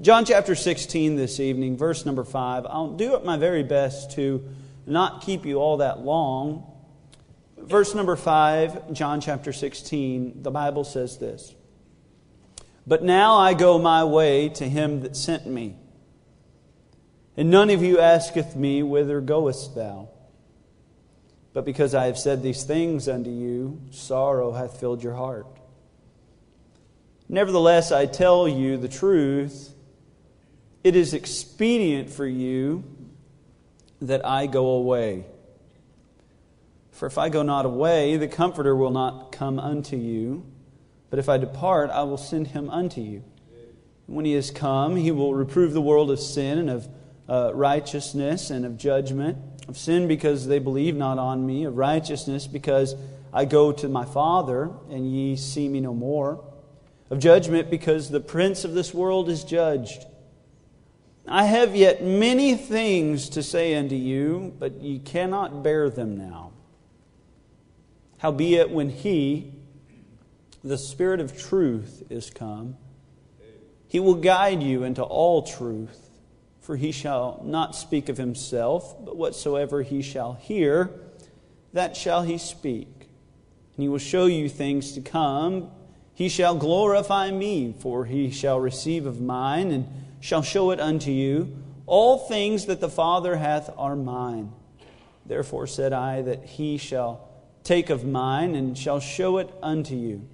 John chapter 16 this evening, verse number 5. I'll do my very best to not keep you all that long. Verse number 5, John chapter 16, the Bible says this But now I go my way to him that sent me. And none of you asketh me, Whither goest thou? But because I have said these things unto you, sorrow hath filled your heart. Nevertheless, I tell you the truth it is expedient for you that I go away. For if I go not away, the Comforter will not come unto you. But if I depart, I will send him unto you. When he is come, he will reprove the world of sin and of uh, righteousness and of judgment. Of sin because they believe not on me, of righteousness because I go to my Father, and ye see me no more. Of judgment because the prince of this world is judged. I have yet many things to say unto you, but ye cannot bear them now. Howbeit, when He, the Spirit of truth, is come, He will guide you into all truth, for He shall not speak of Himself, but whatsoever He shall hear, that shall He speak. And He will show you things to come. He shall glorify me, for He shall receive of mine, and shall show it unto you. All things that the Father hath are mine. Therefore said I that he shall take of mine and shall show it unto you.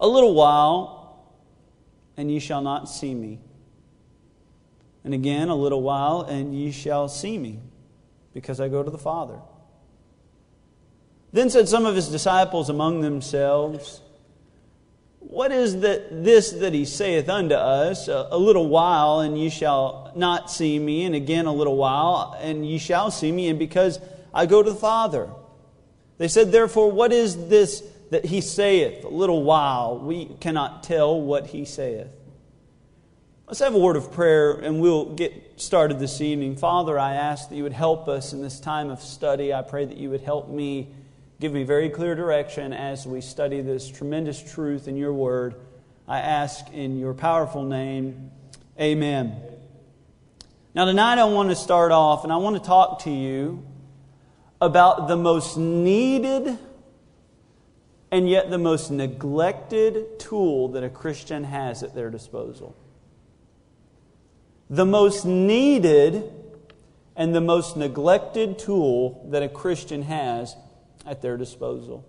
A little while, and ye shall not see me. And again, a little while, and ye shall see me, because I go to the Father. Then said some of his disciples among themselves, what is this that he saith unto us? A, a, little while, and ye shall not see me, and again a little while, and ye shall see me, and because I go to the Father. They said, Therefore, what is this that he saith? A little while. We cannot tell what he saith. Let's have a word of prayer, and we'll get started this evening. Father, I ask that you would help us in this time of study. I pray that you would help me Give me very clear direction as we study this tremendous truth in your word. I ask in your powerful name. Amen. Now, tonight I want to start off and I want to talk to you about the most needed and yet the most neglected tool that a Christian has at their disposal. The most needed and the most neglected tool that a Christian has at their disposal.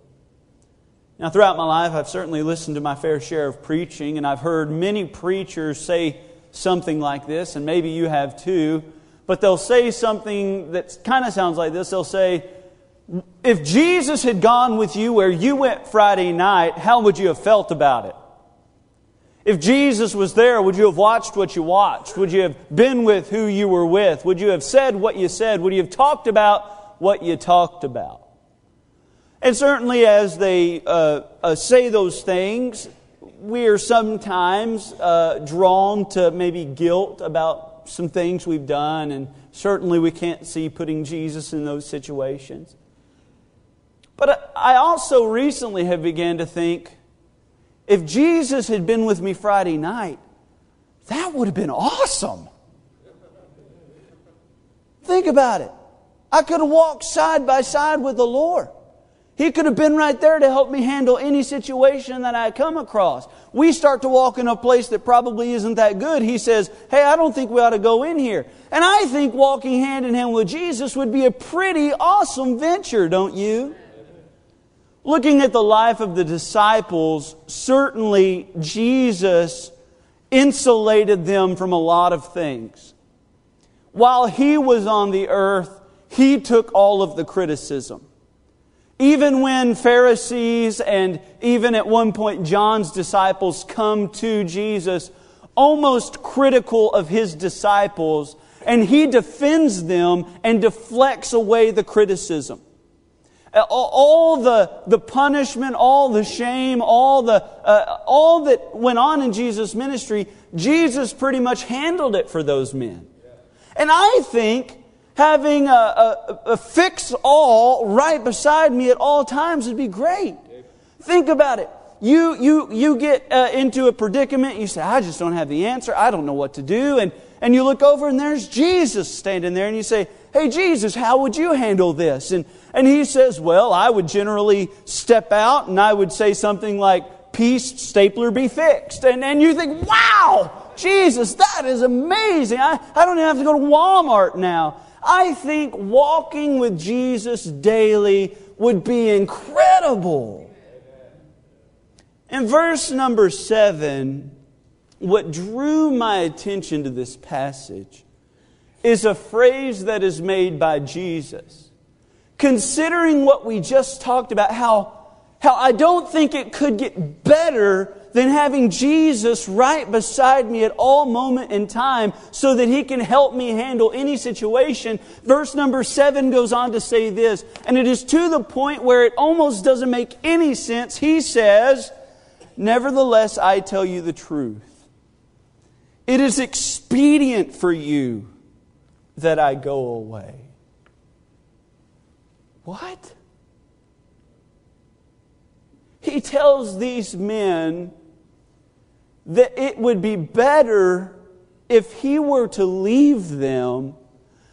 Now, throughout my life, I've certainly listened to my fair share of preaching, and I've heard many preachers say something like this, and maybe you have too, but they'll say something that kind of sounds like this. They'll say, If Jesus had gone with you where you went Friday night, how would you have felt about it? If Jesus was there, would you have watched what you watched? Would you have been with who you were with? Would you have said what you said? Would you have talked about what you talked about? And certainly, as they uh, uh, say those things, we are sometimes uh, drawn to maybe guilt about some things we've done, and certainly we can't see putting Jesus in those situations. But I also recently have begun to think if Jesus had been with me Friday night, that would have been awesome. Think about it. I could have walked side by side with the Lord. He could have been right there to help me handle any situation that I come across. We start to walk in a place that probably isn't that good. He says, Hey, I don't think we ought to go in here. And I think walking hand in hand with Jesus would be a pretty awesome venture, don't you? Looking at the life of the disciples, certainly Jesus insulated them from a lot of things. While he was on the earth, he took all of the criticism. Even when Pharisees and even at one point John's disciples come to Jesus, almost critical of his disciples, and he defends them and deflects away the criticism. All the, the punishment, all the shame, all, the, uh, all that went on in Jesus' ministry, Jesus pretty much handled it for those men. And I think having a, a, a fix all right beside me at all times would be great. Think about it. you, you, you get uh, into a predicament. You say, I just don't have the answer. I don't know what to do. And, and you look over and there's Jesus standing there and you say, Hey, Jesus, how would you handle this? And, and he says, Well, I would generally step out and I would say something like, Peace, stapler be fixed. And, and you think, Wow, Jesus, that is amazing. I, I don't even have to go to Walmart now. I think walking with Jesus daily would be incredible. In verse number seven, what drew my attention to this passage is a phrase that is made by Jesus. Considering what we just talked about, how, how I don't think it could get better than having Jesus right beside me at all moment in time so that he can help me handle any situation. Verse number seven goes on to say this, and it is to the point where it almost doesn't make any sense. He says, Nevertheless, I tell you the truth. It is expedient for you that I go away. What? He tells these men that it would be better if he were to leave them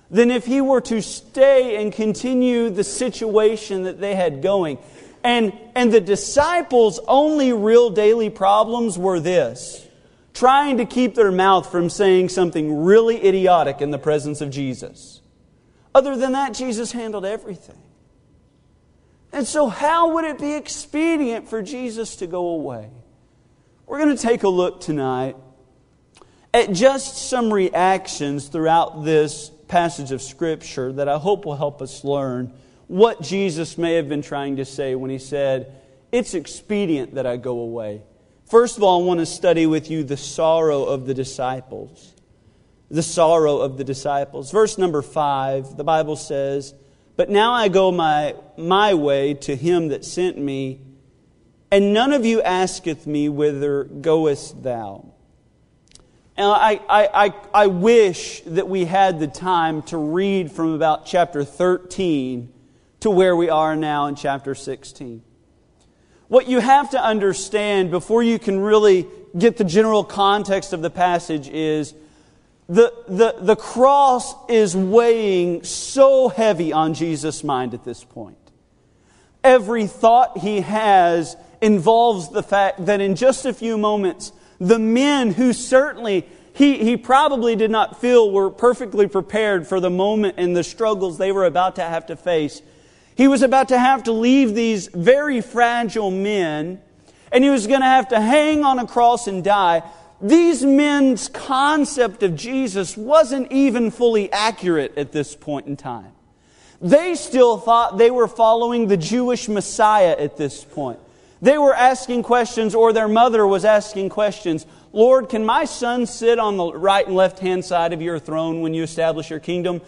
than if he were to stay and continue the situation that they had going. And, and the disciples' only real daily problems were this trying to keep their mouth from saying something really idiotic in the presence of Jesus. Other than that, Jesus handled everything. And so, how would it be expedient for Jesus to go away? We're going to take a look tonight at just some reactions throughout this passage of Scripture that I hope will help us learn what Jesus may have been trying to say when he said, It's expedient that I go away. First of all, I want to study with you the sorrow of the disciples. The sorrow of the disciples. Verse number five, the Bible says, But now I go my, my way to him that sent me and none of you asketh me, Whither goest thou? And I, I, I, I wish that we had the time to read from about chapter 13 to where we are now in chapter 16. What you have to understand before you can really get the general context of the passage is the, the, the cross is weighing so heavy on Jesus' mind at this point. Every thought he has involves the fact that in just a few moments, the men who certainly he, he probably did not feel were perfectly prepared for the moment and the struggles they were about to have to face. He was about to have to leave these very fragile men, and he was going to have to hang on a cross and die. These men's concept of Jesus wasn't even fully accurate at this point in time. They still thought they were following the Jewish Messiah at this point. They were asking questions, or their mother was asking questions. Lord, can my son sit on the right and left hand side of your throne when you establish your kingdom?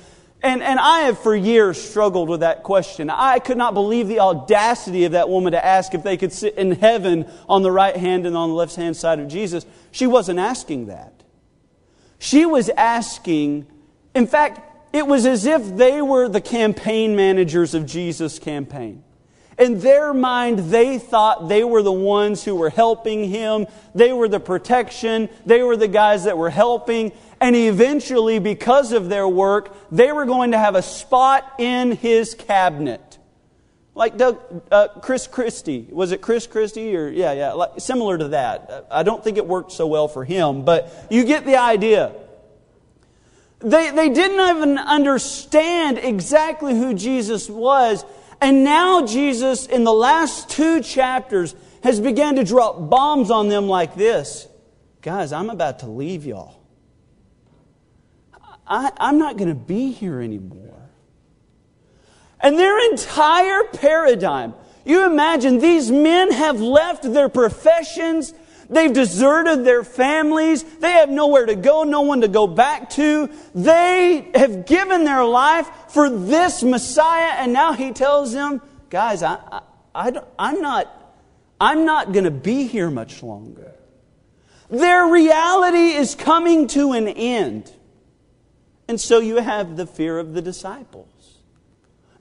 And, and I have for years struggled with that question. I could not believe the audacity of that woman to ask if they could sit in heaven on the right hand and on the left hand side of Jesus. She wasn't asking that. She was asking, in fact, it was as if they were the campaign managers of Jesus' campaign. In their mind, they thought they were the ones who were helping him. They were the protection. They were the guys that were helping. And eventually, because of their work, they were going to have a spot in his cabinet. Like Doug, uh, Chris Christie. Was it Chris Christie? Or, yeah, yeah, like, similar to that. I don't think it worked so well for him, but you get the idea. They, they didn't even understand exactly who Jesus was and now Jesus, in the last two chapters, has begun to drop bombs on them like this. Guys, I'm about to leave y'all. I, I'm not going to be here anymore. And their entire paradigm, you imagine these men have left their professions, They've deserted their families. They have nowhere to go, no one to go back to. They have given their life for this Messiah, and now he tells them, guys, I, I, I I'm not, I'm not going to be here much longer. Their reality is coming to an end. And so you have the fear of the disciples.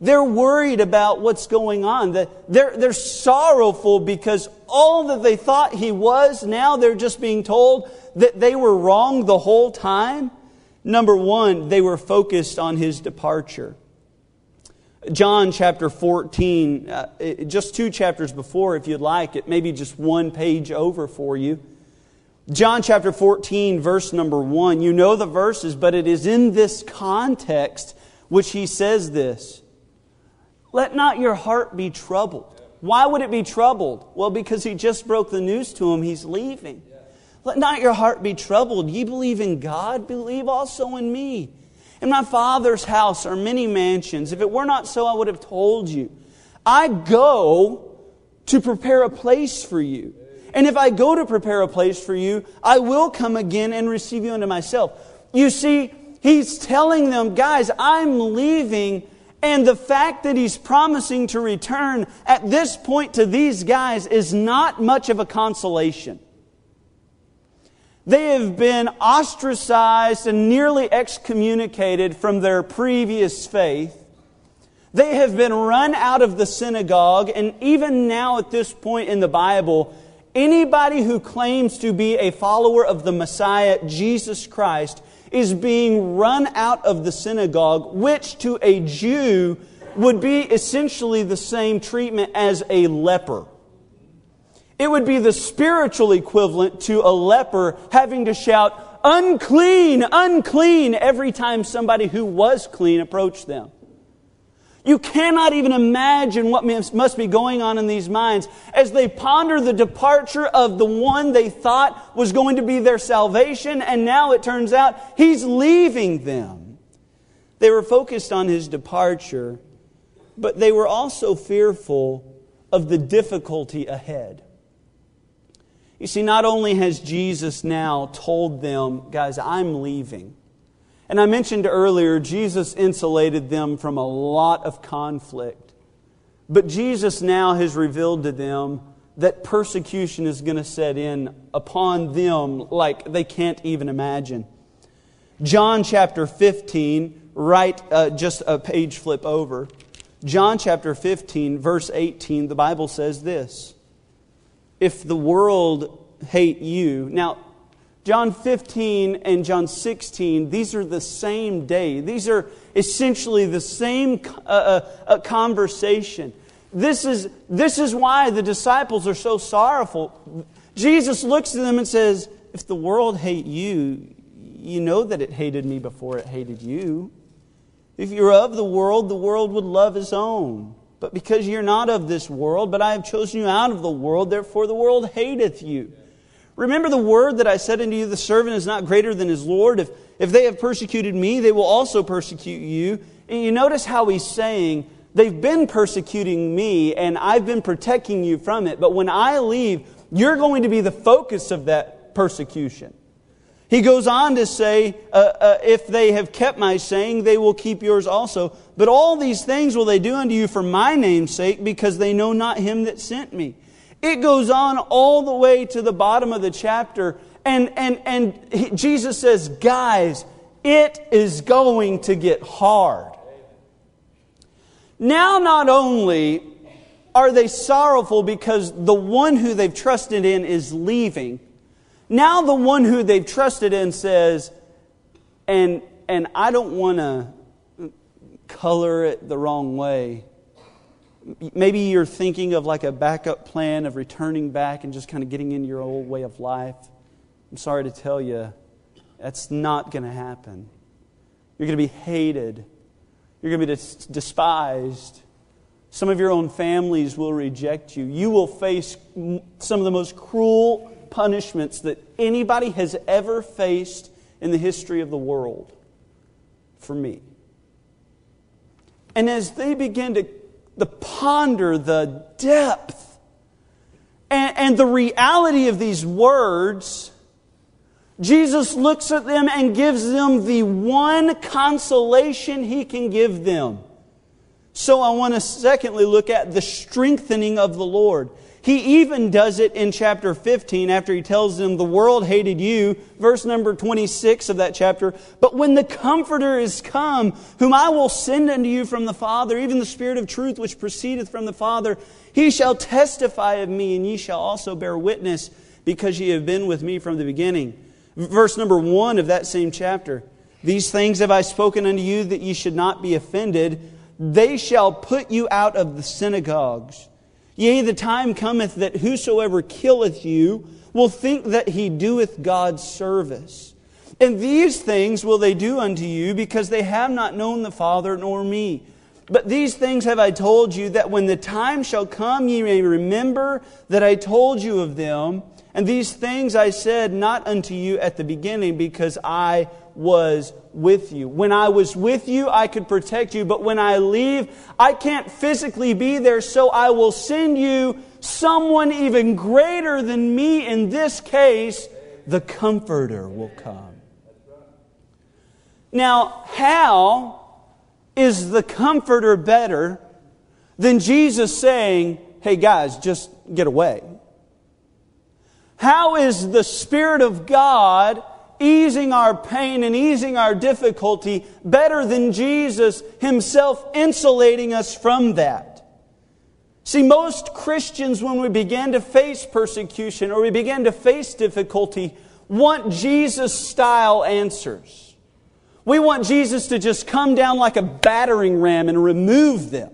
They're worried about what's going on. They're, they're sorrowful because all that they thought he was, now they're just being told that they were wrong the whole time. Number one, they were focused on his departure. John chapter 14, uh, just two chapters before, if you'd like it, maybe just one page over for you. John chapter 14, verse number 1. You know the verses, but it is in this context which he says this Let not your heart be troubled. Why would it be troubled? Well, because he just broke the news to him he's leaving. Let not your heart be troubled. Ye believe in God, believe also in me. In my Father's house are many mansions. If it were not so, I would have told you. I go to prepare a place for you. And if I go to prepare a place for you, I will come again and receive you unto myself. You see, he's telling them, guys, I'm leaving. And the fact that he's promising to return at this point to these guys is not much of a consolation. They have been ostracized and nearly excommunicated from their previous faith. They have been run out of the synagogue, and even now at this point in the Bible, Anybody who claims to be a follower of the Messiah, Jesus Christ, is being run out of the synagogue, which to a Jew would be essentially the same treatment as a leper. It would be the spiritual equivalent to a leper having to shout, unclean, unclean, every time somebody who was clean approached them. You cannot even imagine what must be going on in these minds as they ponder the departure of the one they thought was going to be their salvation, and now it turns out he's leaving them. They were focused on his departure, but they were also fearful of the difficulty ahead. You see, not only has Jesus now told them, guys, I'm leaving. And I mentioned earlier, Jesus insulated them from a lot of conflict. But Jesus now has revealed to them that persecution is going to set in upon them like they can't even imagine. John chapter 15, right uh, just a page flip over. John chapter 15, verse 18, the Bible says this If the world hate you. Now, John 15 and John 16, these are the same day. These are essentially the same uh, uh, uh, conversation. This is, this is why the disciples are so sorrowful. Jesus looks at them and says, If the world hate you, you know that it hated me before it hated you. If you're of the world, the world would love its own. But because you're not of this world, but I have chosen you out of the world, therefore the world hateth you. Remember the word that I said unto you, the servant is not greater than his Lord. If, if they have persecuted me, they will also persecute you. And you notice how he's saying, they've been persecuting me and I've been protecting you from it. But when I leave, you're going to be the focus of that persecution. He goes on to say, uh, uh, if they have kept my saying, they will keep yours also. But all these things will they do unto you for my name's sake, because they know not him that sent me. It goes on all the way to the bottom of the chapter. And, and, and he, Jesus says, guys, it is going to get hard. Now, not only are they sorrowful because the one who they've trusted in is leaving, now the one who they've trusted in says, and, and I don't want to color it the wrong way, maybe you're thinking of like a backup plan of returning back and just kind of getting into your old way of life. I'm sorry to tell you, that's not going to happen. You're going to be hated. You're going to be despised. Some of your own families will reject you. You will face some of the most cruel punishments that anybody has ever faced in the history of the world for me. And as they begin to the ponder, the depth, and, and the reality of these words, Jesus looks at them and gives them the one consolation he can give them. So I want to secondly look at the strengthening of the Lord. He even does it in chapter 15 after he tells them, The world hated you, verse number 26 of that chapter. But when the Comforter is come, whom I will send unto you from the Father, even the Spirit of truth which proceedeth from the Father, he shall testify of me, and ye shall also bear witness, because ye have been with me from the beginning. Verse number 1 of that same chapter. These things have I spoken unto you that ye should not be offended. They shall put you out of the synagogues. Yea, the time cometh that whosoever killeth you will think that he doeth God's service. And these things will they do unto you, because they have not known the Father nor me. But these things have I told you, that when the time shall come, ye may remember that I told you of them. And these things I said not unto you at the beginning, because I was with you. When I was with you, I could protect you, but when I leave, I can't physically be there, so I will send you someone even greater than me. In this case, the Comforter will come. Now, how is the Comforter better than Jesus saying, hey guys, just get away? How is the Spirit of God easing our pain and easing our difficulty better than Jesus himself insulating us from that. See, most Christians, when we begin to face persecution or we begin to face difficulty, want Jesus style answers. We want Jesus to just come down like a battering ram and remove them.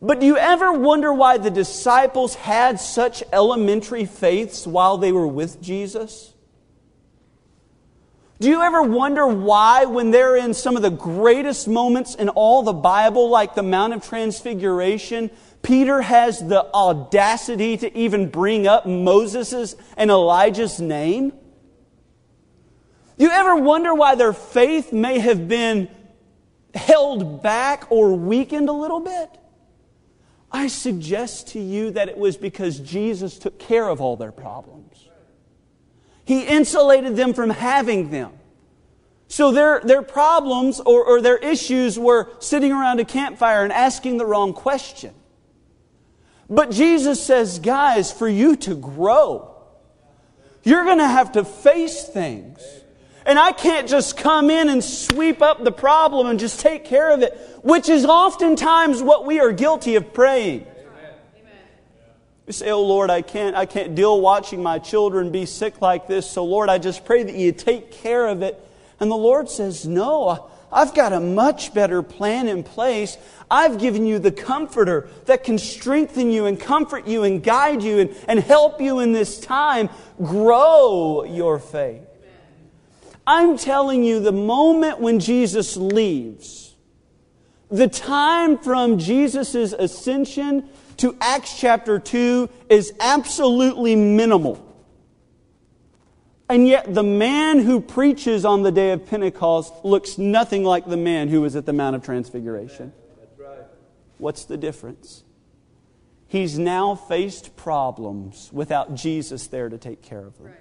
But do you ever wonder why the disciples had such elementary faiths while they were with Jesus? Do you ever wonder why, when they're in some of the greatest moments in all the Bible, like the Mount of Transfiguration, Peter has the audacity to even bring up Moses' and Elijah's name? Do you ever wonder why their faith may have been held back or weakened a little bit? I suggest to you that it was because Jesus took care of all their problems. He insulated them from having them. So their, their problems or, or their issues were sitting around a campfire and asking the wrong question. But Jesus says, guys, for you to grow, you're going to have to face things. And I can't just come in and sweep up the problem and just take care of it, which is oftentimes what we are guilty of praying. You say, Oh Lord, I can't, I can't deal watching my children be sick like this. So Lord, I just pray that you take care of it. And the Lord says, No, I've got a much better plan in place. I've given you the comforter that can strengthen you and comfort you and guide you and, and help you in this time. Grow your faith. I'm telling you, the moment when Jesus leaves, the time from Jesus' ascension to Acts chapter 2 is absolutely minimal. And yet, the man who preaches on the day of Pentecost looks nothing like the man who was at the Mount of Transfiguration. What's the difference? He's now faced problems without Jesus there to take care of them.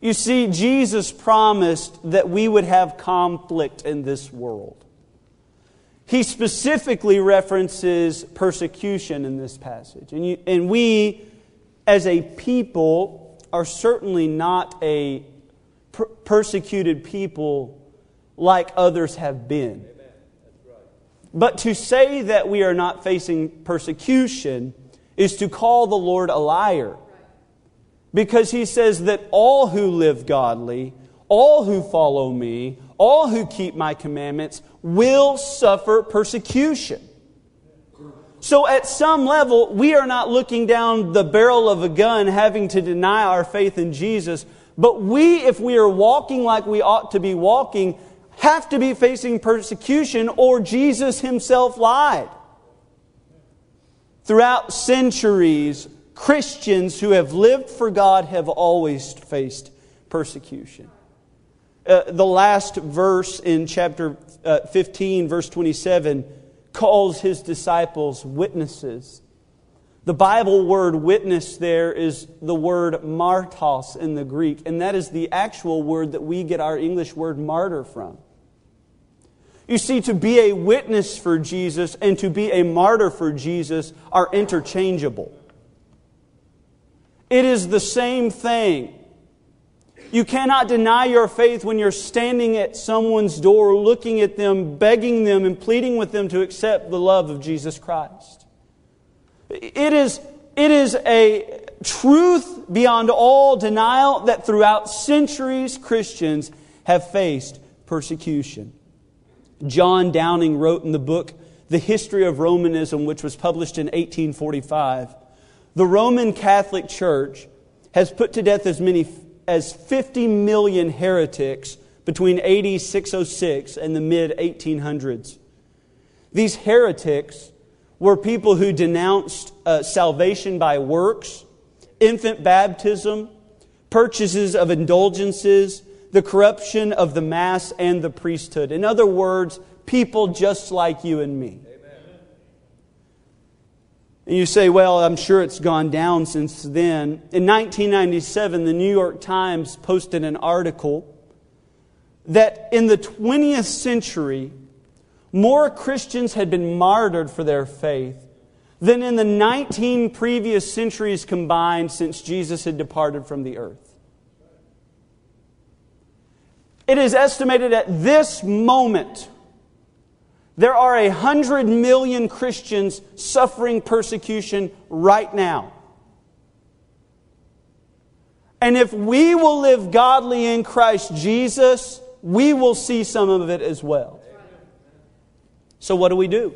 You see, Jesus promised that we would have conflict in this world. He specifically references persecution in this passage. And, you, and we, as a people, are certainly not a per- persecuted people like others have been. But to say that we are not facing persecution is to call the Lord a liar. Because he says that all who live godly, all who follow me, all who keep my commandments will suffer persecution. So, at some level, we are not looking down the barrel of a gun having to deny our faith in Jesus, but we, if we are walking like we ought to be walking, have to be facing persecution or Jesus himself lied. Throughout centuries, Christians who have lived for God have always faced persecution. Uh, the last verse in chapter uh, 15, verse 27, calls his disciples witnesses. The Bible word witness there is the word martos in the Greek, and that is the actual word that we get our English word martyr from. You see, to be a witness for Jesus and to be a martyr for Jesus are interchangeable. It is the same thing. You cannot deny your faith when you're standing at someone's door, looking at them, begging them, and pleading with them to accept the love of Jesus Christ. It is, it is a truth beyond all denial that throughout centuries Christians have faced persecution. John Dowling wrote in the book The History of Romanism, which was published in 1845 The Roman Catholic Church has put to death as many as 50 million heretics between AD 606 and the mid 1800s. These heretics were people who denounced uh, salvation by works, infant baptism, purchases of indulgences, the corruption of the Mass and the priesthood. In other words, people just like you and me. And you say, well, I'm sure it's gone down since then. In 1997, the New York Times posted an article that in the 20th century, more Christians had been martyred for their faith than in the 19 previous centuries combined since Jesus had departed from the earth. It is estimated at this moment there are a hundred million Christians suffering persecution right now. And if we will live godly in Christ Jesus, we will see some of it as well. So, what do we do?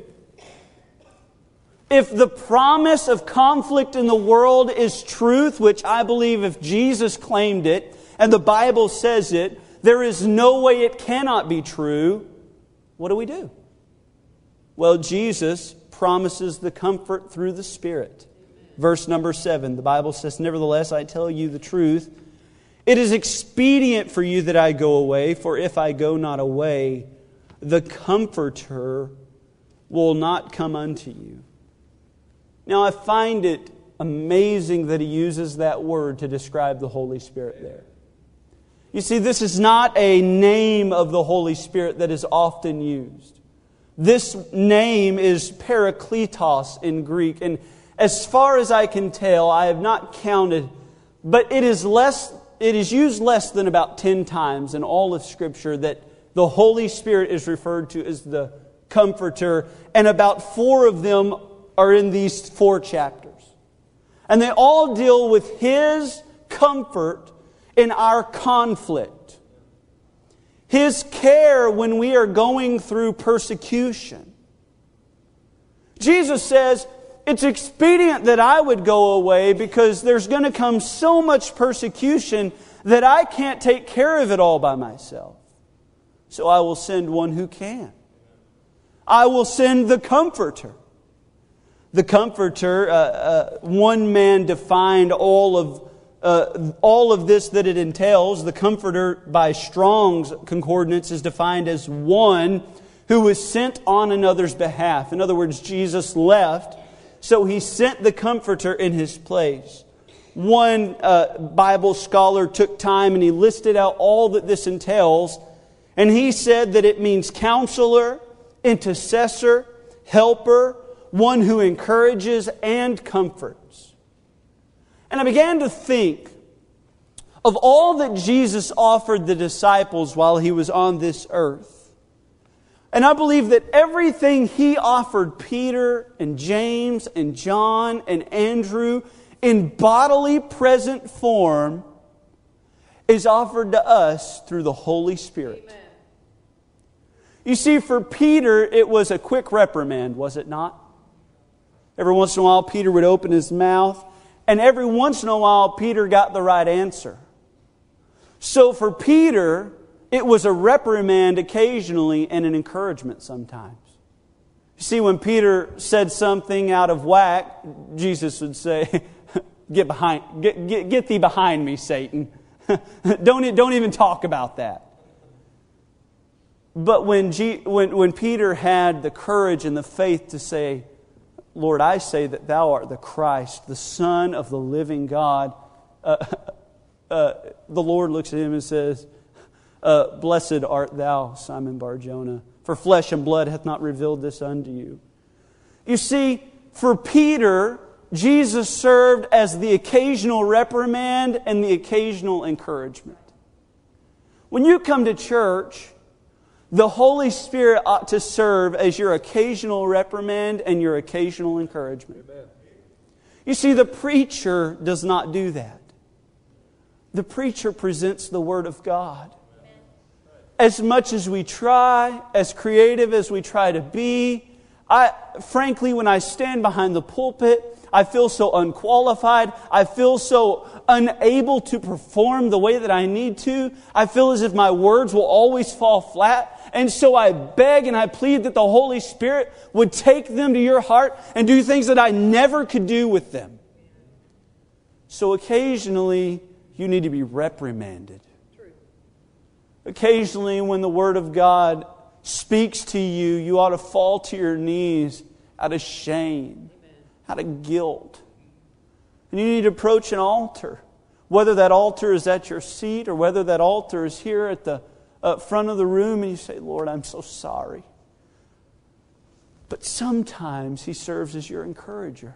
If the promise of conflict in the world is truth, which I believe if Jesus claimed it and the Bible says it, there is no way it cannot be true. What do we do? Well, Jesus promises the comfort through the Spirit. Verse number seven, the Bible says, Nevertheless, I tell you the truth. It is expedient for you that I go away, for if I go not away, the Comforter will not come unto you. Now, I find it amazing that he uses that word to describe the Holy Spirit there. You see, this is not a name of the Holy Spirit that is often used. This name is Parakletos in Greek, and as far as I can tell, I have not counted, but it is less it is used less than about 10 times in all of Scripture that the Holy Spirit is referred to as the Comforter, and about four of them are in these four chapters. And they all deal with His comfort in our conflict, His care when we are going through persecution. Jesus says, It's expedient that I would go away because there's going to come so much persecution that I can't take care of it all by myself. So I will send one who can. I will send the Comforter. The Comforter, uh, uh, one man defined all of uh, all of this that it entails, the Comforter by Strong's concordance is defined as one who was sent on another's behalf. In other words, Jesus left, so he sent the Comforter in his place. One uh, Bible scholar took time and he listed out all that this entails, and he said that it means counselor, intercessor, helper, one who encourages and comforts. And I began to think of all that Jesus offered the disciples while he was on this earth. And I believe that everything he offered Peter and James and John and Andrew in bodily present form is offered to us through the Holy Spirit. Amen. You see, for Peter, it was a quick reprimand, was it not? Every once in a while, Peter would open his mouth and every once in a while, Peter got the right answer. So for Peter, it was a reprimand occasionally and an encouragement sometimes. You see, when Peter said something out of whack, Jesus would say, Get, behind, get, get, get thee behind me, Satan. don't, don't even talk about that. But when, G, when, when Peter had the courage and the faith to say, Lord, I say that thou art the Christ, the Son of the living God. Uh, uh, the Lord looks at him and says, uh, Blessed art thou, Simon Barjona, for flesh and blood hath not revealed this unto you. You see, for Peter, Jesus served as the occasional reprimand and the occasional encouragement. When you come to church, the Holy Spirit ought to serve as your occasional reprimand and your occasional encouragement. Amen. You see, the preacher does not do that. The preacher presents the Word of God. As much as we try, as creative as we try to be, I, frankly, when I stand behind the pulpit, I feel so unqualified. I feel so unable to perform the way that I need to. I feel as if my words will always fall flat. And so I beg and I plead that the Holy Spirit would take them to your heart and do things that I never could do with them. So occasionally, you need to be reprimanded. Occasionally, when the Word of God speaks to you, you ought to fall to your knees out of shame, out of guilt. And you need to approach an altar, whether that altar is at your seat or whether that altar is here at the uh, front of the room, and you say, Lord, I'm so sorry. But sometimes He serves as your encourager.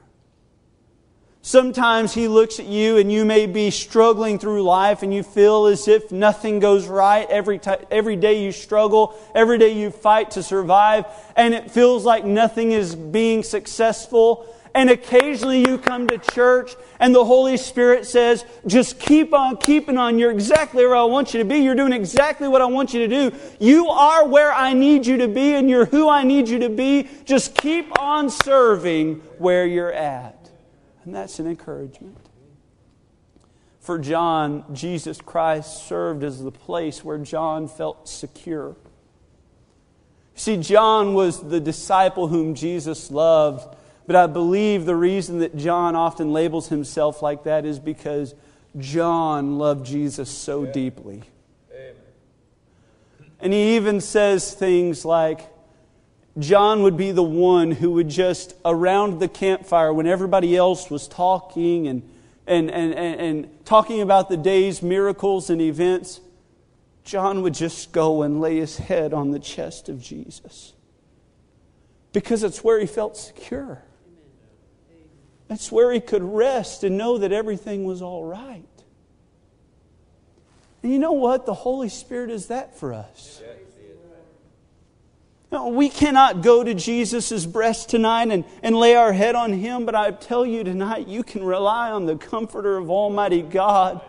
Sometimes He looks at you and you may be struggling through life and you feel as if nothing goes right. Every, t- every day you struggle, every day you fight to survive, and it feels like nothing is being successful. And occasionally you come to church and the Holy Spirit says, just keep on keeping on. You're exactly where I want you to be. You're doing exactly what I want you to do. You are where I need you to be and you're who I need you to be. Just keep on serving where you're at. And that's an encouragement. For John, Jesus Christ served as the place where John felt secure. See, John was the disciple whom Jesus loved, but I believe the reason that John often labels himself like that is because John loved Jesus so deeply. And he even says things like, John would be the one who would just, around the campfire, when everybody else was talking and, and, and, and, and talking about the day's miracles and events, John would just go and lay his head on the chest of Jesus. Because it's where he felt secure. That's where he could rest and know that everything was all right. And you know what? The Holy Spirit is that for us. No, we cannot go to Jesus' breast tonight and, and lay our head on him, but I tell you tonight, you can rely on the comforter of Almighty God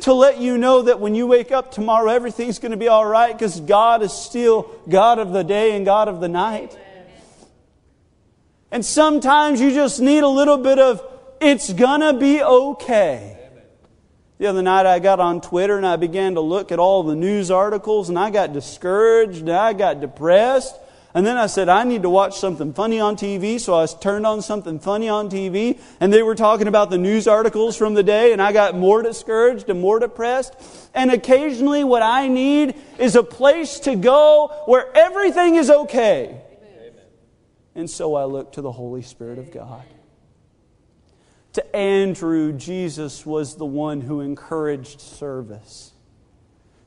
to let you know that when you wake up tomorrow, everything's going to be all right because God is still God of the day and God of the night. And sometimes you just need a little bit of, it's to be okay. The other night I got on Twitter and I began to look at all the news articles and I got discouraged and I got depressed. And then I said, I need to watch something funny on TV. So I turned on something funny on TV and they were talking about the news articles from the day and I got more discouraged and more depressed. And occasionally what I need is a place to go where everything is okay. And so I look to the Holy Spirit of God to Andrew, Jesus was the one who encouraged service.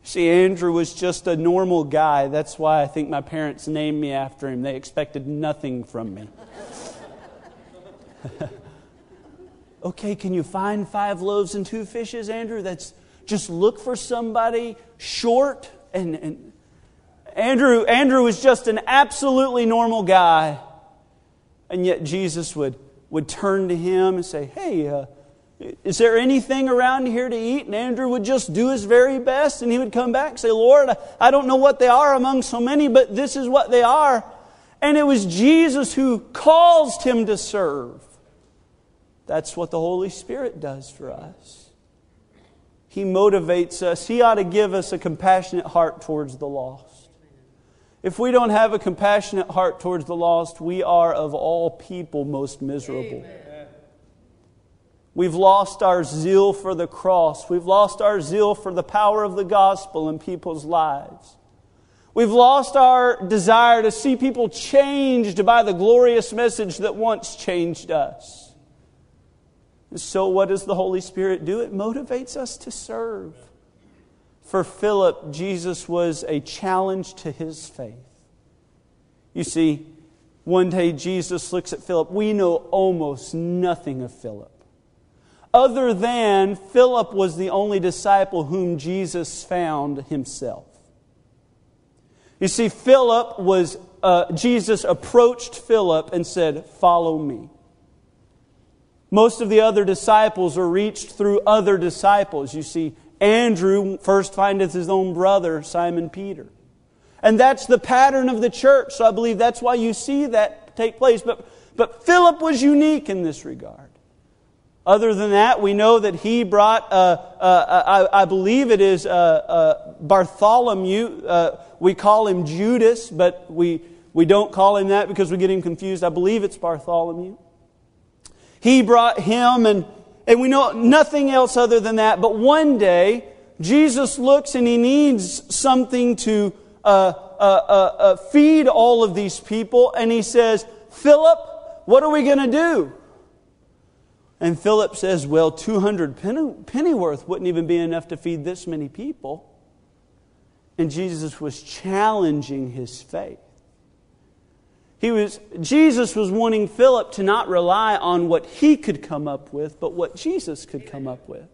See, Andrew was just a normal guy. That's why I think my parents named me after him. They expected nothing from me. okay, can you find five loaves and two fishes, Andrew? That's just look for somebody short and, and Andrew Andrew was just an absolutely normal guy. And yet Jesus would would turn to him and say, Hey, uh, is there anything around here to eat? And Andrew would just do his very best, and he would come back and say, Lord, I don't know what they are among so many, but this is what they are. And it was Jesus who caused him to serve. That's what the Holy Spirit does for us. He motivates us. He ought to give us a compassionate heart towards the lost. If we don't have a compassionate heart towards the lost, we are of all people most miserable. Amen. We've lost our zeal for the cross. We've lost our zeal for the power of the gospel in people's lives. We've lost our desire to see people changed by the glorious message that once changed us. And so, what does the Holy Spirit do? It motivates us to serve. For Philip, Jesus was a challenge to his faith. You see, one day Jesus looks at Philip. We know almost nothing of Philip. Other than Philip was the only disciple whom Jesus found himself. You see, Philip was, uh, Jesus approached Philip and said, Follow me. Most of the other disciples are reached through other disciples. You see, Andrew first findeth his own brother, Simon Peter. And that's the pattern of the church. So I believe that's why you see that take place. But, but Philip was unique in this regard. Other than that, we know that he brought, uh, uh, I, I, believe it is uh, uh Bartholomew. Uh, we call him Judas, but we, we don't call him that because we get him confused. I believe it's Bartholomew. He brought him, and, and we know nothing else other than that. But one day, Jesus looks and he needs something to uh, uh, uh, uh feed all of these people, and he says, Philip, what are we going to do? And Philip says, Well, 200 pennyworth wouldn't even be enough to feed this many people. And Jesus was challenging his faith. He was, Jesus was wanting Philip to not rely on what he could come up with, but what Jesus could come up with.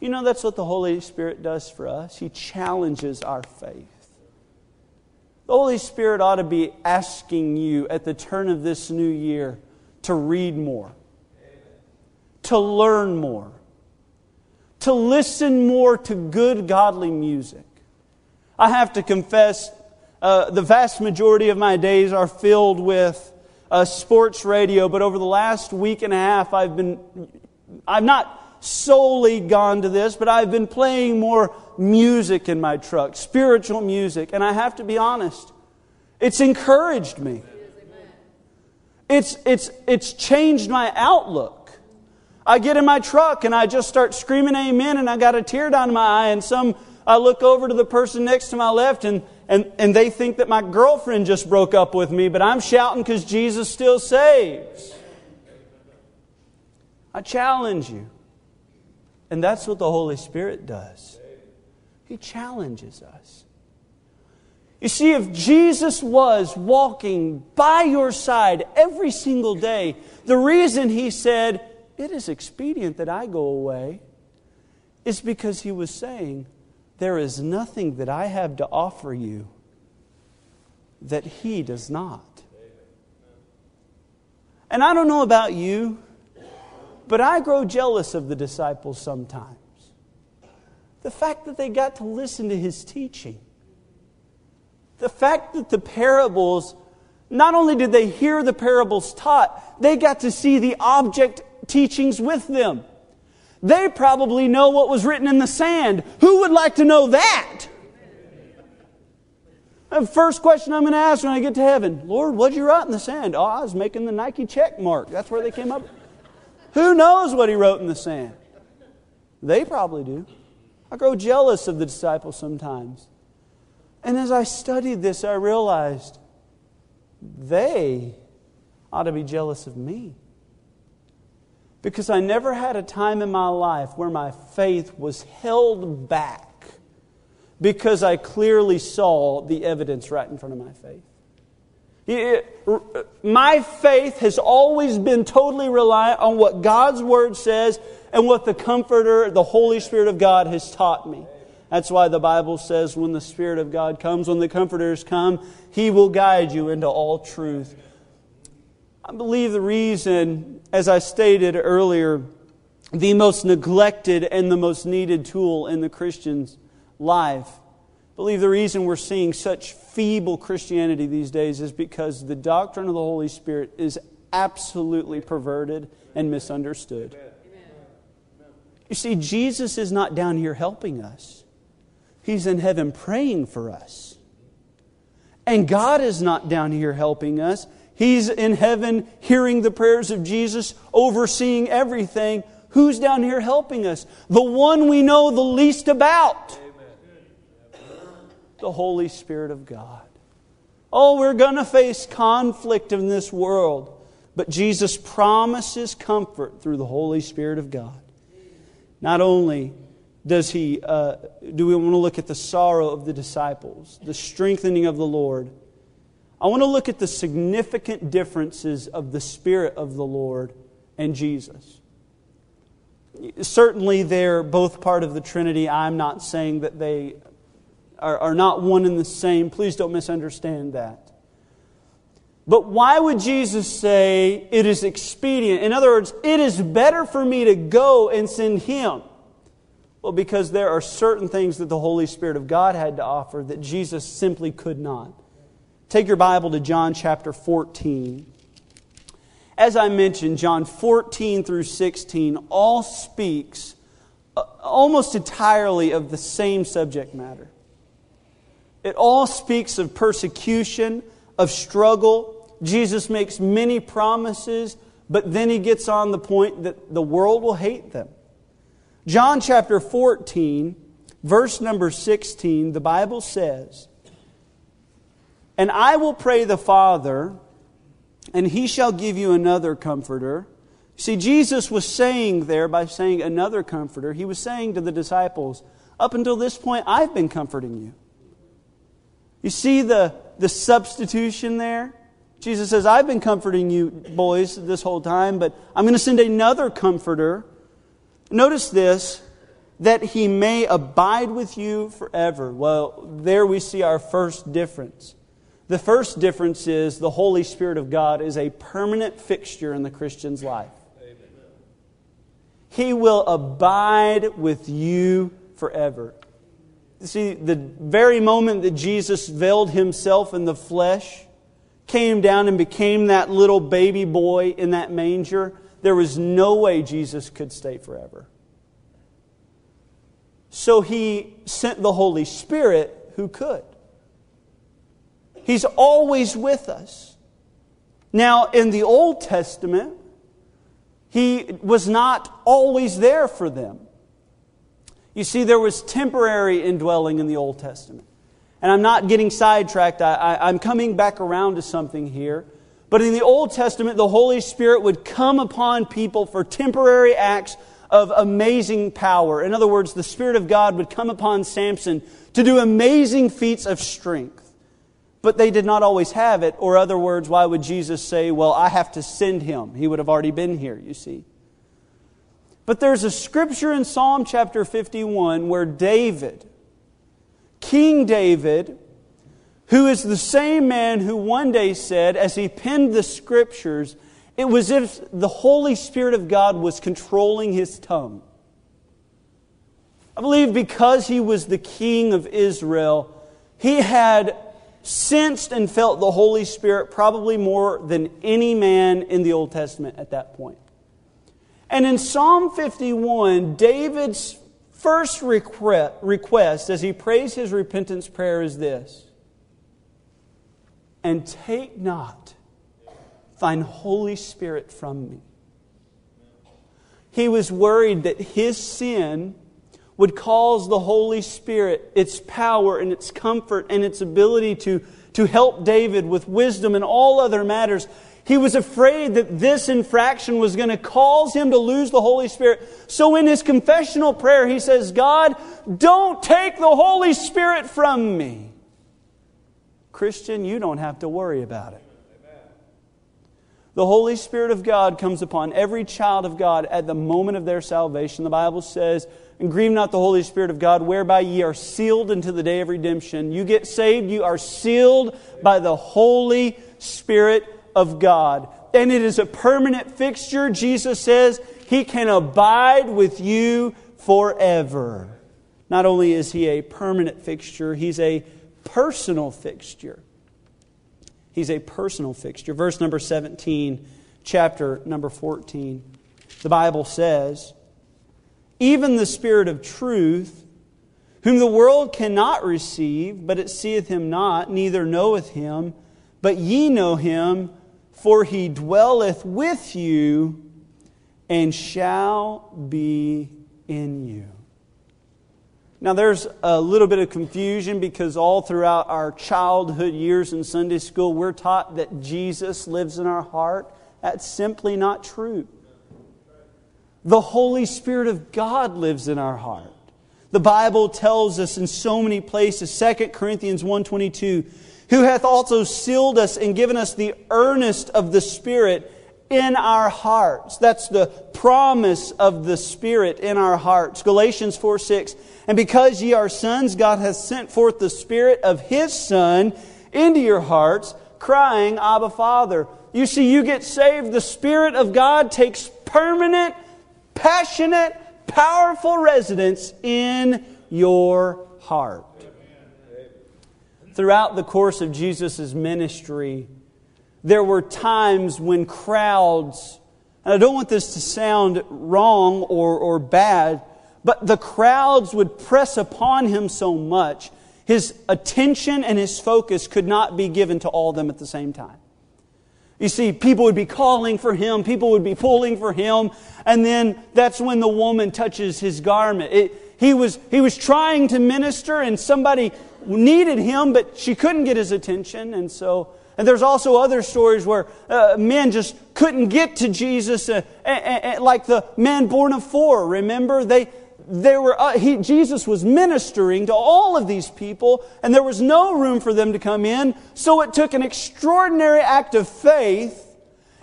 You know, that's what the Holy Spirit does for us. He challenges our faith. The Holy Spirit ought to be asking you at the turn of this new year to read more to learn more, to listen more to good, godly music. I have to confess, uh, the vast majority of my days are filled with uh, sports radio, but over the last week and a half, I've been, I've not solely gone to this, but I've been playing more music in my truck, spiritual music, and I have to be honest, it's encouraged me. It's, it's, it's changed my outlook. I get in my truck and I just start screaming amen and I got a tear down my eye and some I look over to the person next to my left and, and, and they think that my girlfriend just broke up with me, but I'm shouting because Jesus still saves. I challenge you. And that's what the Holy Spirit does. He challenges us. You see, if Jesus was walking by your side every single day, the reason he said, it is expedient that I go away, is because he was saying, There is nothing that I have to offer you that he does not. And I don't know about you, but I grow jealous of the disciples sometimes. The fact that they got to listen to his teaching. The fact that the parables, not only did they hear the parables taught, they got to see the object teachings with them. They probably know what was written in the sand. Who would like to know that? The first question I'm going to ask when I get to heaven Lord, what'd you write in the sand? Oh, I was making the Nike check mark. That's where they came up. Who knows what he wrote in the sand? They probably do. I grow jealous of the disciples sometimes. And as I studied this, I realized they ought to be jealous of me. Because I never had a time in my life where my faith was held back because I clearly saw the evidence right in front of my faith. my faith has always been totally reliant on what God's Word says and what the Comforter, the Holy Spirit of God, has taught me. That's why the Bible says when the Spirit of God comes, when the Comforters come, He will guide you into all truth. I believe the reason, as I stated earlier, the most neglected and the most needed tool in the Christian's life. I believe the reason we're seeing such feeble Christianity these days is because the doctrine of the Holy Spirit is absolutely perverted and misunderstood. You see, Jesus is not down here helping us, He's in heaven praying for us. And God is not down here helping us. He's in heaven hearing the prayers of Jesus, overseeing everything. Who's down here helping us? The one we know the least about. The Holy Spirit of God. Oh, we're going to face conflict in this world, but Jesus promises comfort through the Holy Spirit of God. Not only does he, uh, do we want to look at the sorrow of the disciples, the strengthening of the Lord, I want to look at the significant differences of the Spirit of the Lord and Jesus. Certainly, they're both part of the Trinity. I'm not saying that they are, are not one and the same. Please don't misunderstand that. But why would Jesus say it is expedient? In other words, it is better for me to go and send him. Well, because there are certain things that the Holy Spirit of God had to offer that Jesus simply could not. Take your Bible to John chapter 14. As I mentioned, John 14 through 16 all speaks uh, almost entirely of the same subject matter. It all speaks of persecution, of struggle. Jesus makes many promises, but then he gets on the point that the world will hate them. John chapter 14, verse number 16, the Bible says, And I will pray the Father, and he shall give you another comforter. See, Jesus was saying there by saying another comforter, he was saying to the disciples, Up until this point, I've been comforting you. You see the, the substitution there? Jesus says, I've been comforting you, boys, this whole time, but I'm going to send another comforter Notice this that he may abide with you forever. Well, there we see our first difference. The first difference is the Holy Spirit of God is a permanent fixture in the Christian's life. Amen. He will abide with you forever. See, the very moment that Jesus veiled himself in the flesh, came down and became that little baby boy in that manger, there was no way Jesus could stay forever. So he sent the Holy Spirit who could. He's always with us. Now, in the Old Testament, he was not always there for them. You see, there was temporary indwelling in the Old Testament. And I'm not getting sidetracked. I, am coming back around to something here. But in the Old Testament, the Holy Spirit would come upon people for temporary acts of amazing power. In other words, the Spirit of God would come upon Samson to do amazing feats of strength. But they did not always have it, or other words, why would Jesus say, Well, I have to send him? He would have already been here, you see. But there's a scripture in Psalm chapter 51 where David, King David, who is the same man who one day said, as he penned the scriptures, it was as if the Holy Spirit of God was controlling his tongue. I believe because he was the king of Israel, he had sensed and felt the Holy Spirit probably more than any man in the Old Testament at that point. And in Psalm 51, David's first request as he prays his repentance prayer is this and take not thine Holy Spirit from me. He was worried that his sin would cause the Holy Spirit, its power and its comfort and its ability to, to help David with wisdom and all other matters. He was afraid that this infraction was going to cause him to lose the Holy Spirit. So in his confessional prayer, he says, God, don't take the Holy Spirit from me. Christian, you don't have to worry about it. The Holy Spirit of God comes upon every child of God at the moment of their salvation. The Bible says, and grieve not the Holy Spirit of God, whereby ye are sealed unto the day of redemption. You get saved, you are sealed by the Holy Spirit of God. And it is a permanent fixture. Jesus says he can abide with you forever. Not only is he a permanent fixture, he's a personal fixture. He's a personal fixture. Verse number 17, chapter number 14. The Bible says, Even the Spirit of truth, whom the world cannot receive, but it seeth him not, neither knoweth him, but ye know him, for he dwelleth with you and shall be in you. Now, there's a little bit of confusion because all throughout our childhood years in Sunday school, we're taught that Jesus lives in our heart. That's simply not true. The Holy Spirit of God lives in our heart. The Bible tells us in so many places, 2 Corinthians 1.22, who hath also sealed us and given us the earnest of the Spirit in our hearts. That's the promise of the Spirit in our hearts. Galatians 4 6. And because ye are sons, God hath sent forth the Spirit of His Son into your hearts, crying, Abba, Father. You see, you get saved, the Spirit of God takes permanent, passionate, powerful residence in your heart. Throughout the course of Jesus' ministry, there were times when crowds, and I don't want this to sound wrong or, or bad, but the crowds would press upon him so much, his attention and his focus could not be given to all of them at the same time. You see, people would be calling for him, people would be pulling for him, and then that's when the woman touches his garment. It, he, was, he was trying to minister, and somebody needed him, but she couldn't get his attention, and so and there's also other stories where uh, men just couldn't get to Jesus, uh, like the man borne of four. Remember, they they were uh, he, Jesus was ministering to all of these people, and there was no room for them to come in. So it took an extraordinary act of faith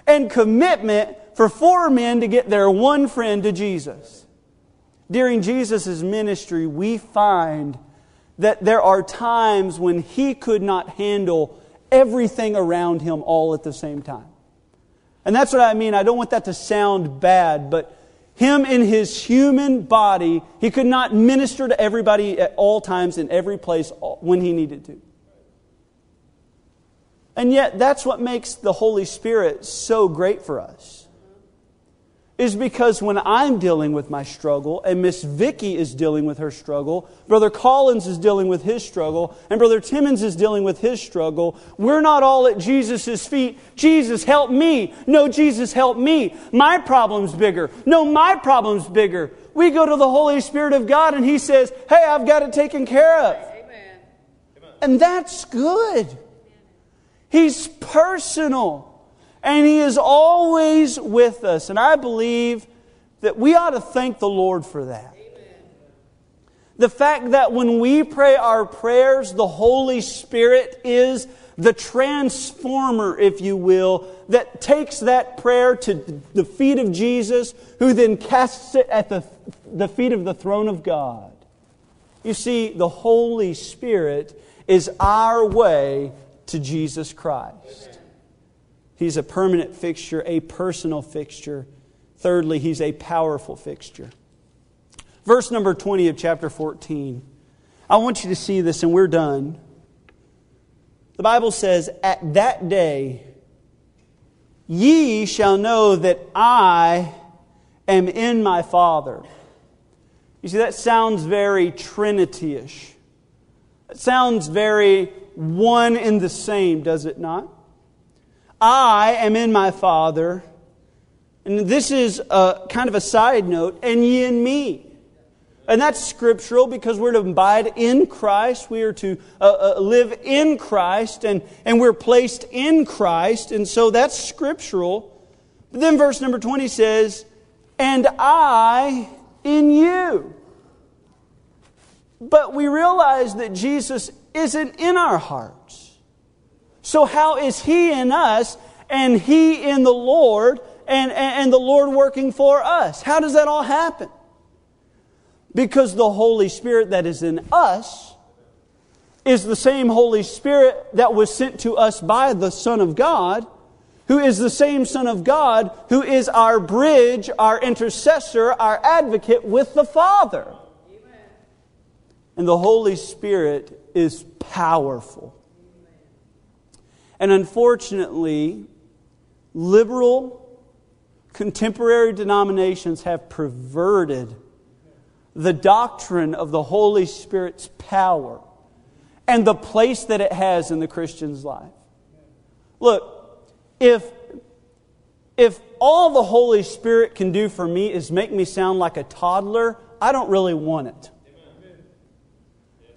and commitment for four men to get their one friend to Jesus. During Jesus' ministry, we find that there are times when he could not handle everything around him all at the same time. And that's what I mean. I don't want that to sound bad, but him in his human body, he could not minister to everybody at all times in every place when he needed to. And yet, that's what makes the Holy Spirit so great for us is because when I'm dealing with my struggle, and Miss Vicky is dealing with her struggle, Brother Collins is dealing with his struggle, and Brother Timmons is dealing with his struggle, we're not all at Jesus' feet. Jesus, help me. No, Jesus, help me. My problem's bigger. No, my problem's bigger. We go to the Holy Spirit of God, and He says, Hey, I've got it taken care of. Amen. And that's good. He's personal. And He is always with us. And I believe that we ought to thank the Lord for that. The fact that when we pray our prayers, the Holy Spirit is the transformer, if you will, that takes that prayer to the feet of Jesus, who then casts it at the, the feet of the throne of God. You see, the Holy Spirit is our way to Jesus Christ. He's a permanent fixture, a personal fixture. Thirdly, he's a powerful fixture. Verse number 20 of chapter 14. I want you to see this, and we're done. The Bible says, At that day, ye shall know that I am in my Father. You see, that sounds very Trinity ish. It sounds very one in the same, does it not? I am in my Father. And this is a, kind of a side note, and ye in me. And that's scriptural because we're to abide in Christ. We are to uh, uh, live in Christ, and, and we're placed in Christ. And so that's scriptural. But then verse number 20 says, And I in you. But we realize that Jesus isn't in our hearts. So, how is He in us and He in the Lord and, and, the Lord working for us? How does that all happen? Because the Holy Spirit that is in us is the same Holy Spirit that was sent to us by the Son of God, who is the same Son of God, who is our bridge, our intercessor, our advocate with the Father. And the Holy Spirit is powerful. And unfortunately, liberal contemporary denominations have perverted the doctrine of the Holy Spirit's power and the place that it has in the Christian's life. Look, if, if all the Holy Spirit can do for me is make me sound like a toddler, I don't really want it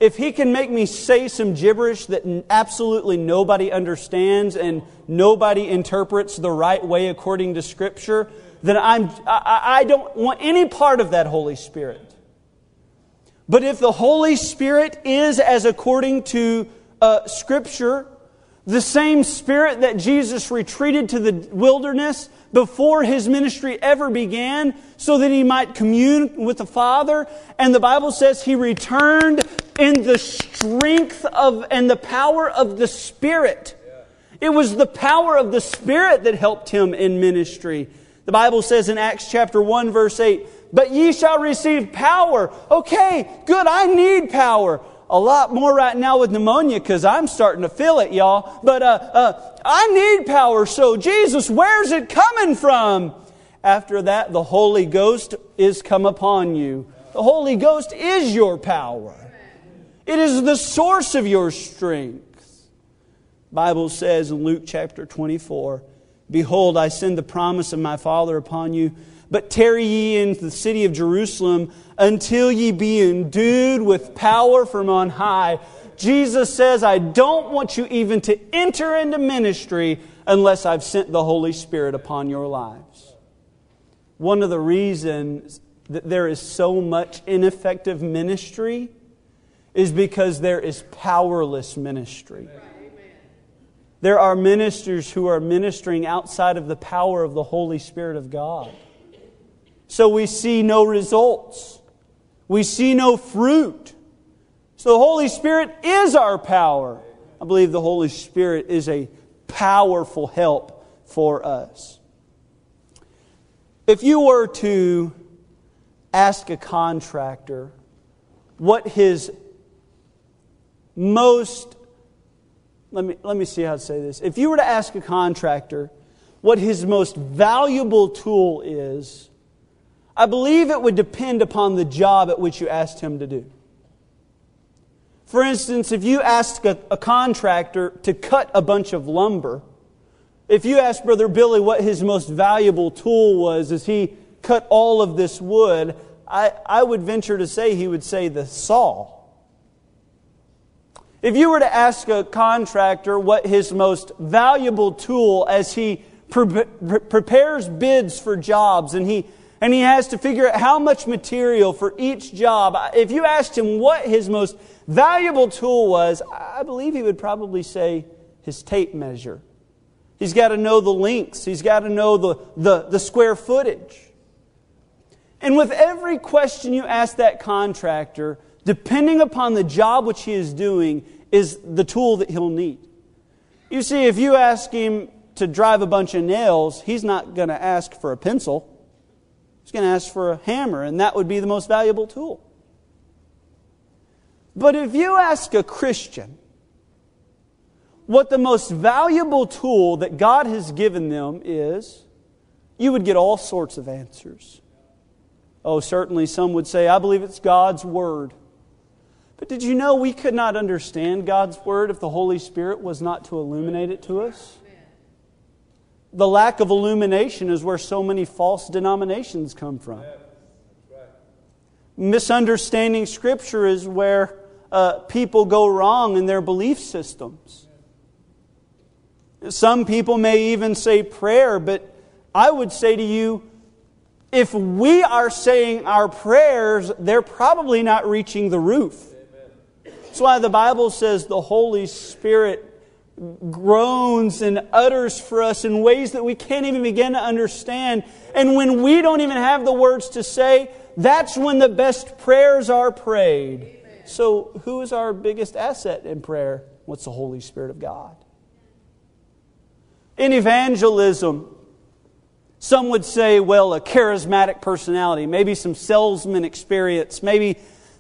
if he can make me say some gibberish that absolutely nobody understands and nobody interprets the right way according to Scripture, then I'm, I, I don't want any part of that Holy Spirit. But if the Holy Spirit is, as according to uh, Scripture, the same Spirit that Jesus retreated to the wilderness before his ministry ever began, so that he might commune with the Father, and the Bible says he returned in the strength of and the power of the Spirit. It was the power of the Spirit that helped him in ministry. The Bible says in Acts chapter 1, verse 8, but ye shall receive power. Okay, good, I need power. A lot more right now with pneumonia because I'm starting to feel it, y'all. But uh, uh, I need power, so Jesus, where's it coming from? After that, the Holy Ghost is come upon you. The Holy Ghost is your power. It is the source of your strength. Bible says in Luke chapter 24, Behold, I send the promise of my Father upon you but tarry ye in the city of Jerusalem until ye be endued with power from on high. Jesus says, I don't want you even to enter into ministry unless I've sent the Holy Spirit upon your lives. One of the reasons that there is so much ineffective ministry is because there is powerless ministry. There are ministers who are ministering outside of the power of the Holy Spirit of God. So we see no results. We see no fruit. So the Holy Spirit is our power. I believe the Holy Spirit is a powerful help for us. If you were to ask a contractor what his most let me, let me see how to say this. If you were to ask a contractor what his most valuable tool is, I believe it would depend upon the job at which you asked him to do. For instance, if you asked a, a, contractor to cut a bunch of lumber, if you asked Brother Billy what his most valuable tool was as he cut all of this wood, I, I would venture to say he would say the saw. If you were to ask a contractor what his most valuable tool as he pre- prepares bids for jobs and he and he has to figure out how much material for each job. If you asked him what his most valuable tool was, I believe he would probably say his tape measure. He's got to know the lengths, he's got to know the, the, the square footage. And with every question you ask that contractor, depending upon the job which he is doing, is the tool that he'll need. You see, if you ask him to drive a bunch of nails, he's not going to ask for a pencil. He's going to ask for a hammer, and that would be the most valuable tool. But if you ask a Christian what the most valuable tool that God has given them is, you would get all sorts of answers. Oh, certainly some would say, I believe it's God's Word. But did you know we could not understand God's Word if the Holy Spirit was not to illuminate it to us? the lack of illumination is where so many false denominations come from. Misunderstanding Scripture is where uh, people go wrong in their belief systems. Some people may even say prayer, but I would say to you, if we are saying our prayers, they're probably not reaching the roof. That's why the Bible says the Holy Spirit groans and utters for us in ways that we can't even begin to understand. And when we don't even have the words to say, that's when the best prayers are prayed. Amen. So, who is our biggest asset in prayer? What's the Holy Spirit of God? In evangelism, some would say, well, a charismatic personality, maybe some salesman experience, maybe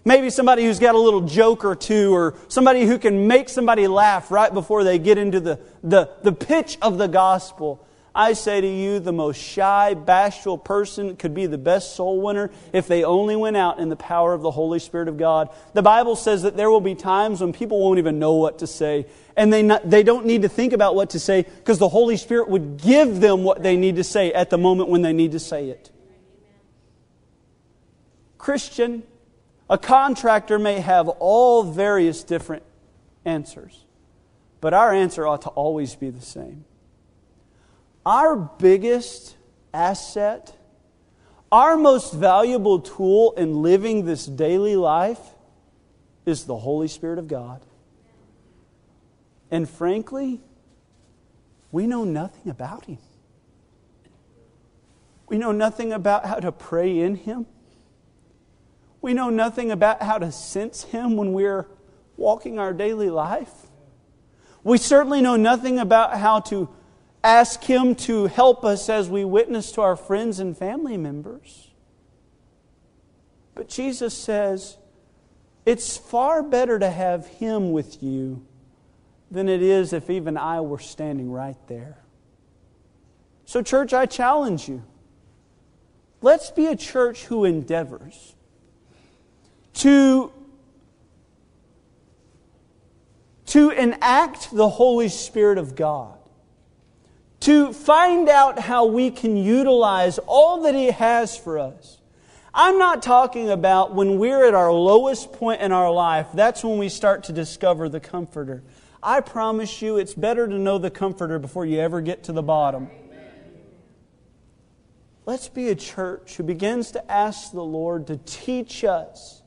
Maybe somebody who's got a little joke or two, or somebody who can make somebody laugh right before they get into the, the, the pitch of the gospel. I say to you, the most shy, bashful person could be the best soul winner if they only went out in the power of the Holy Spirit of God. The Bible says that there will be times when people won't even know what to say, and they, not, they don't need to think about what to say because the Holy Spirit would give them what they need to say at the moment when they need to say it. Christian, a contractor may have all various different answers, but our answer ought to always be the same. Our biggest asset, our most valuable tool in living this daily life is the Holy Spirit of God. And frankly, we know nothing about Him. We know nothing about how to pray in Him. We know nothing about how to sense Him when we're walking our daily life. We certainly know nothing about how to ask Him to help us as we witness to our friends and family members. But Jesus says, it's far better to have Him with you than it is if even I were standing right there. So, church, I challenge you. Let's be a church who endeavors to, to enact the Holy Spirit of God, to find out how we can utilize all that He has for us. I'm not talking about when we're at our lowest point in our life, that's when we start to discover the Comforter. I promise you, it's better to know the Comforter before you ever get to the bottom. Let's be a church who begins to ask the Lord to teach us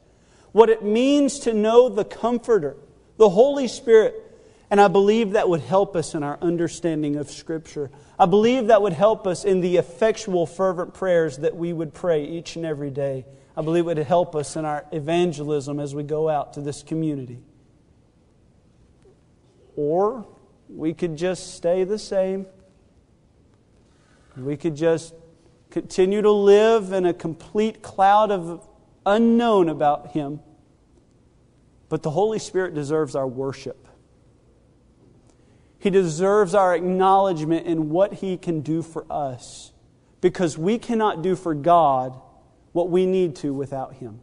what it means to know the Comforter, the Holy Spirit. And I believe that would help us in our understanding of Scripture. I believe that would help us in the effectual, fervent prayers that we would pray each and every day. I believe it would help us in our evangelism as we go out to this community. Or we could just stay the same. We could just continue to live in a complete cloud of unknown about Him. But the Holy Spirit deserves our worship. He deserves our acknowledgement in what He can do for us because we cannot do for God what we need to without Him.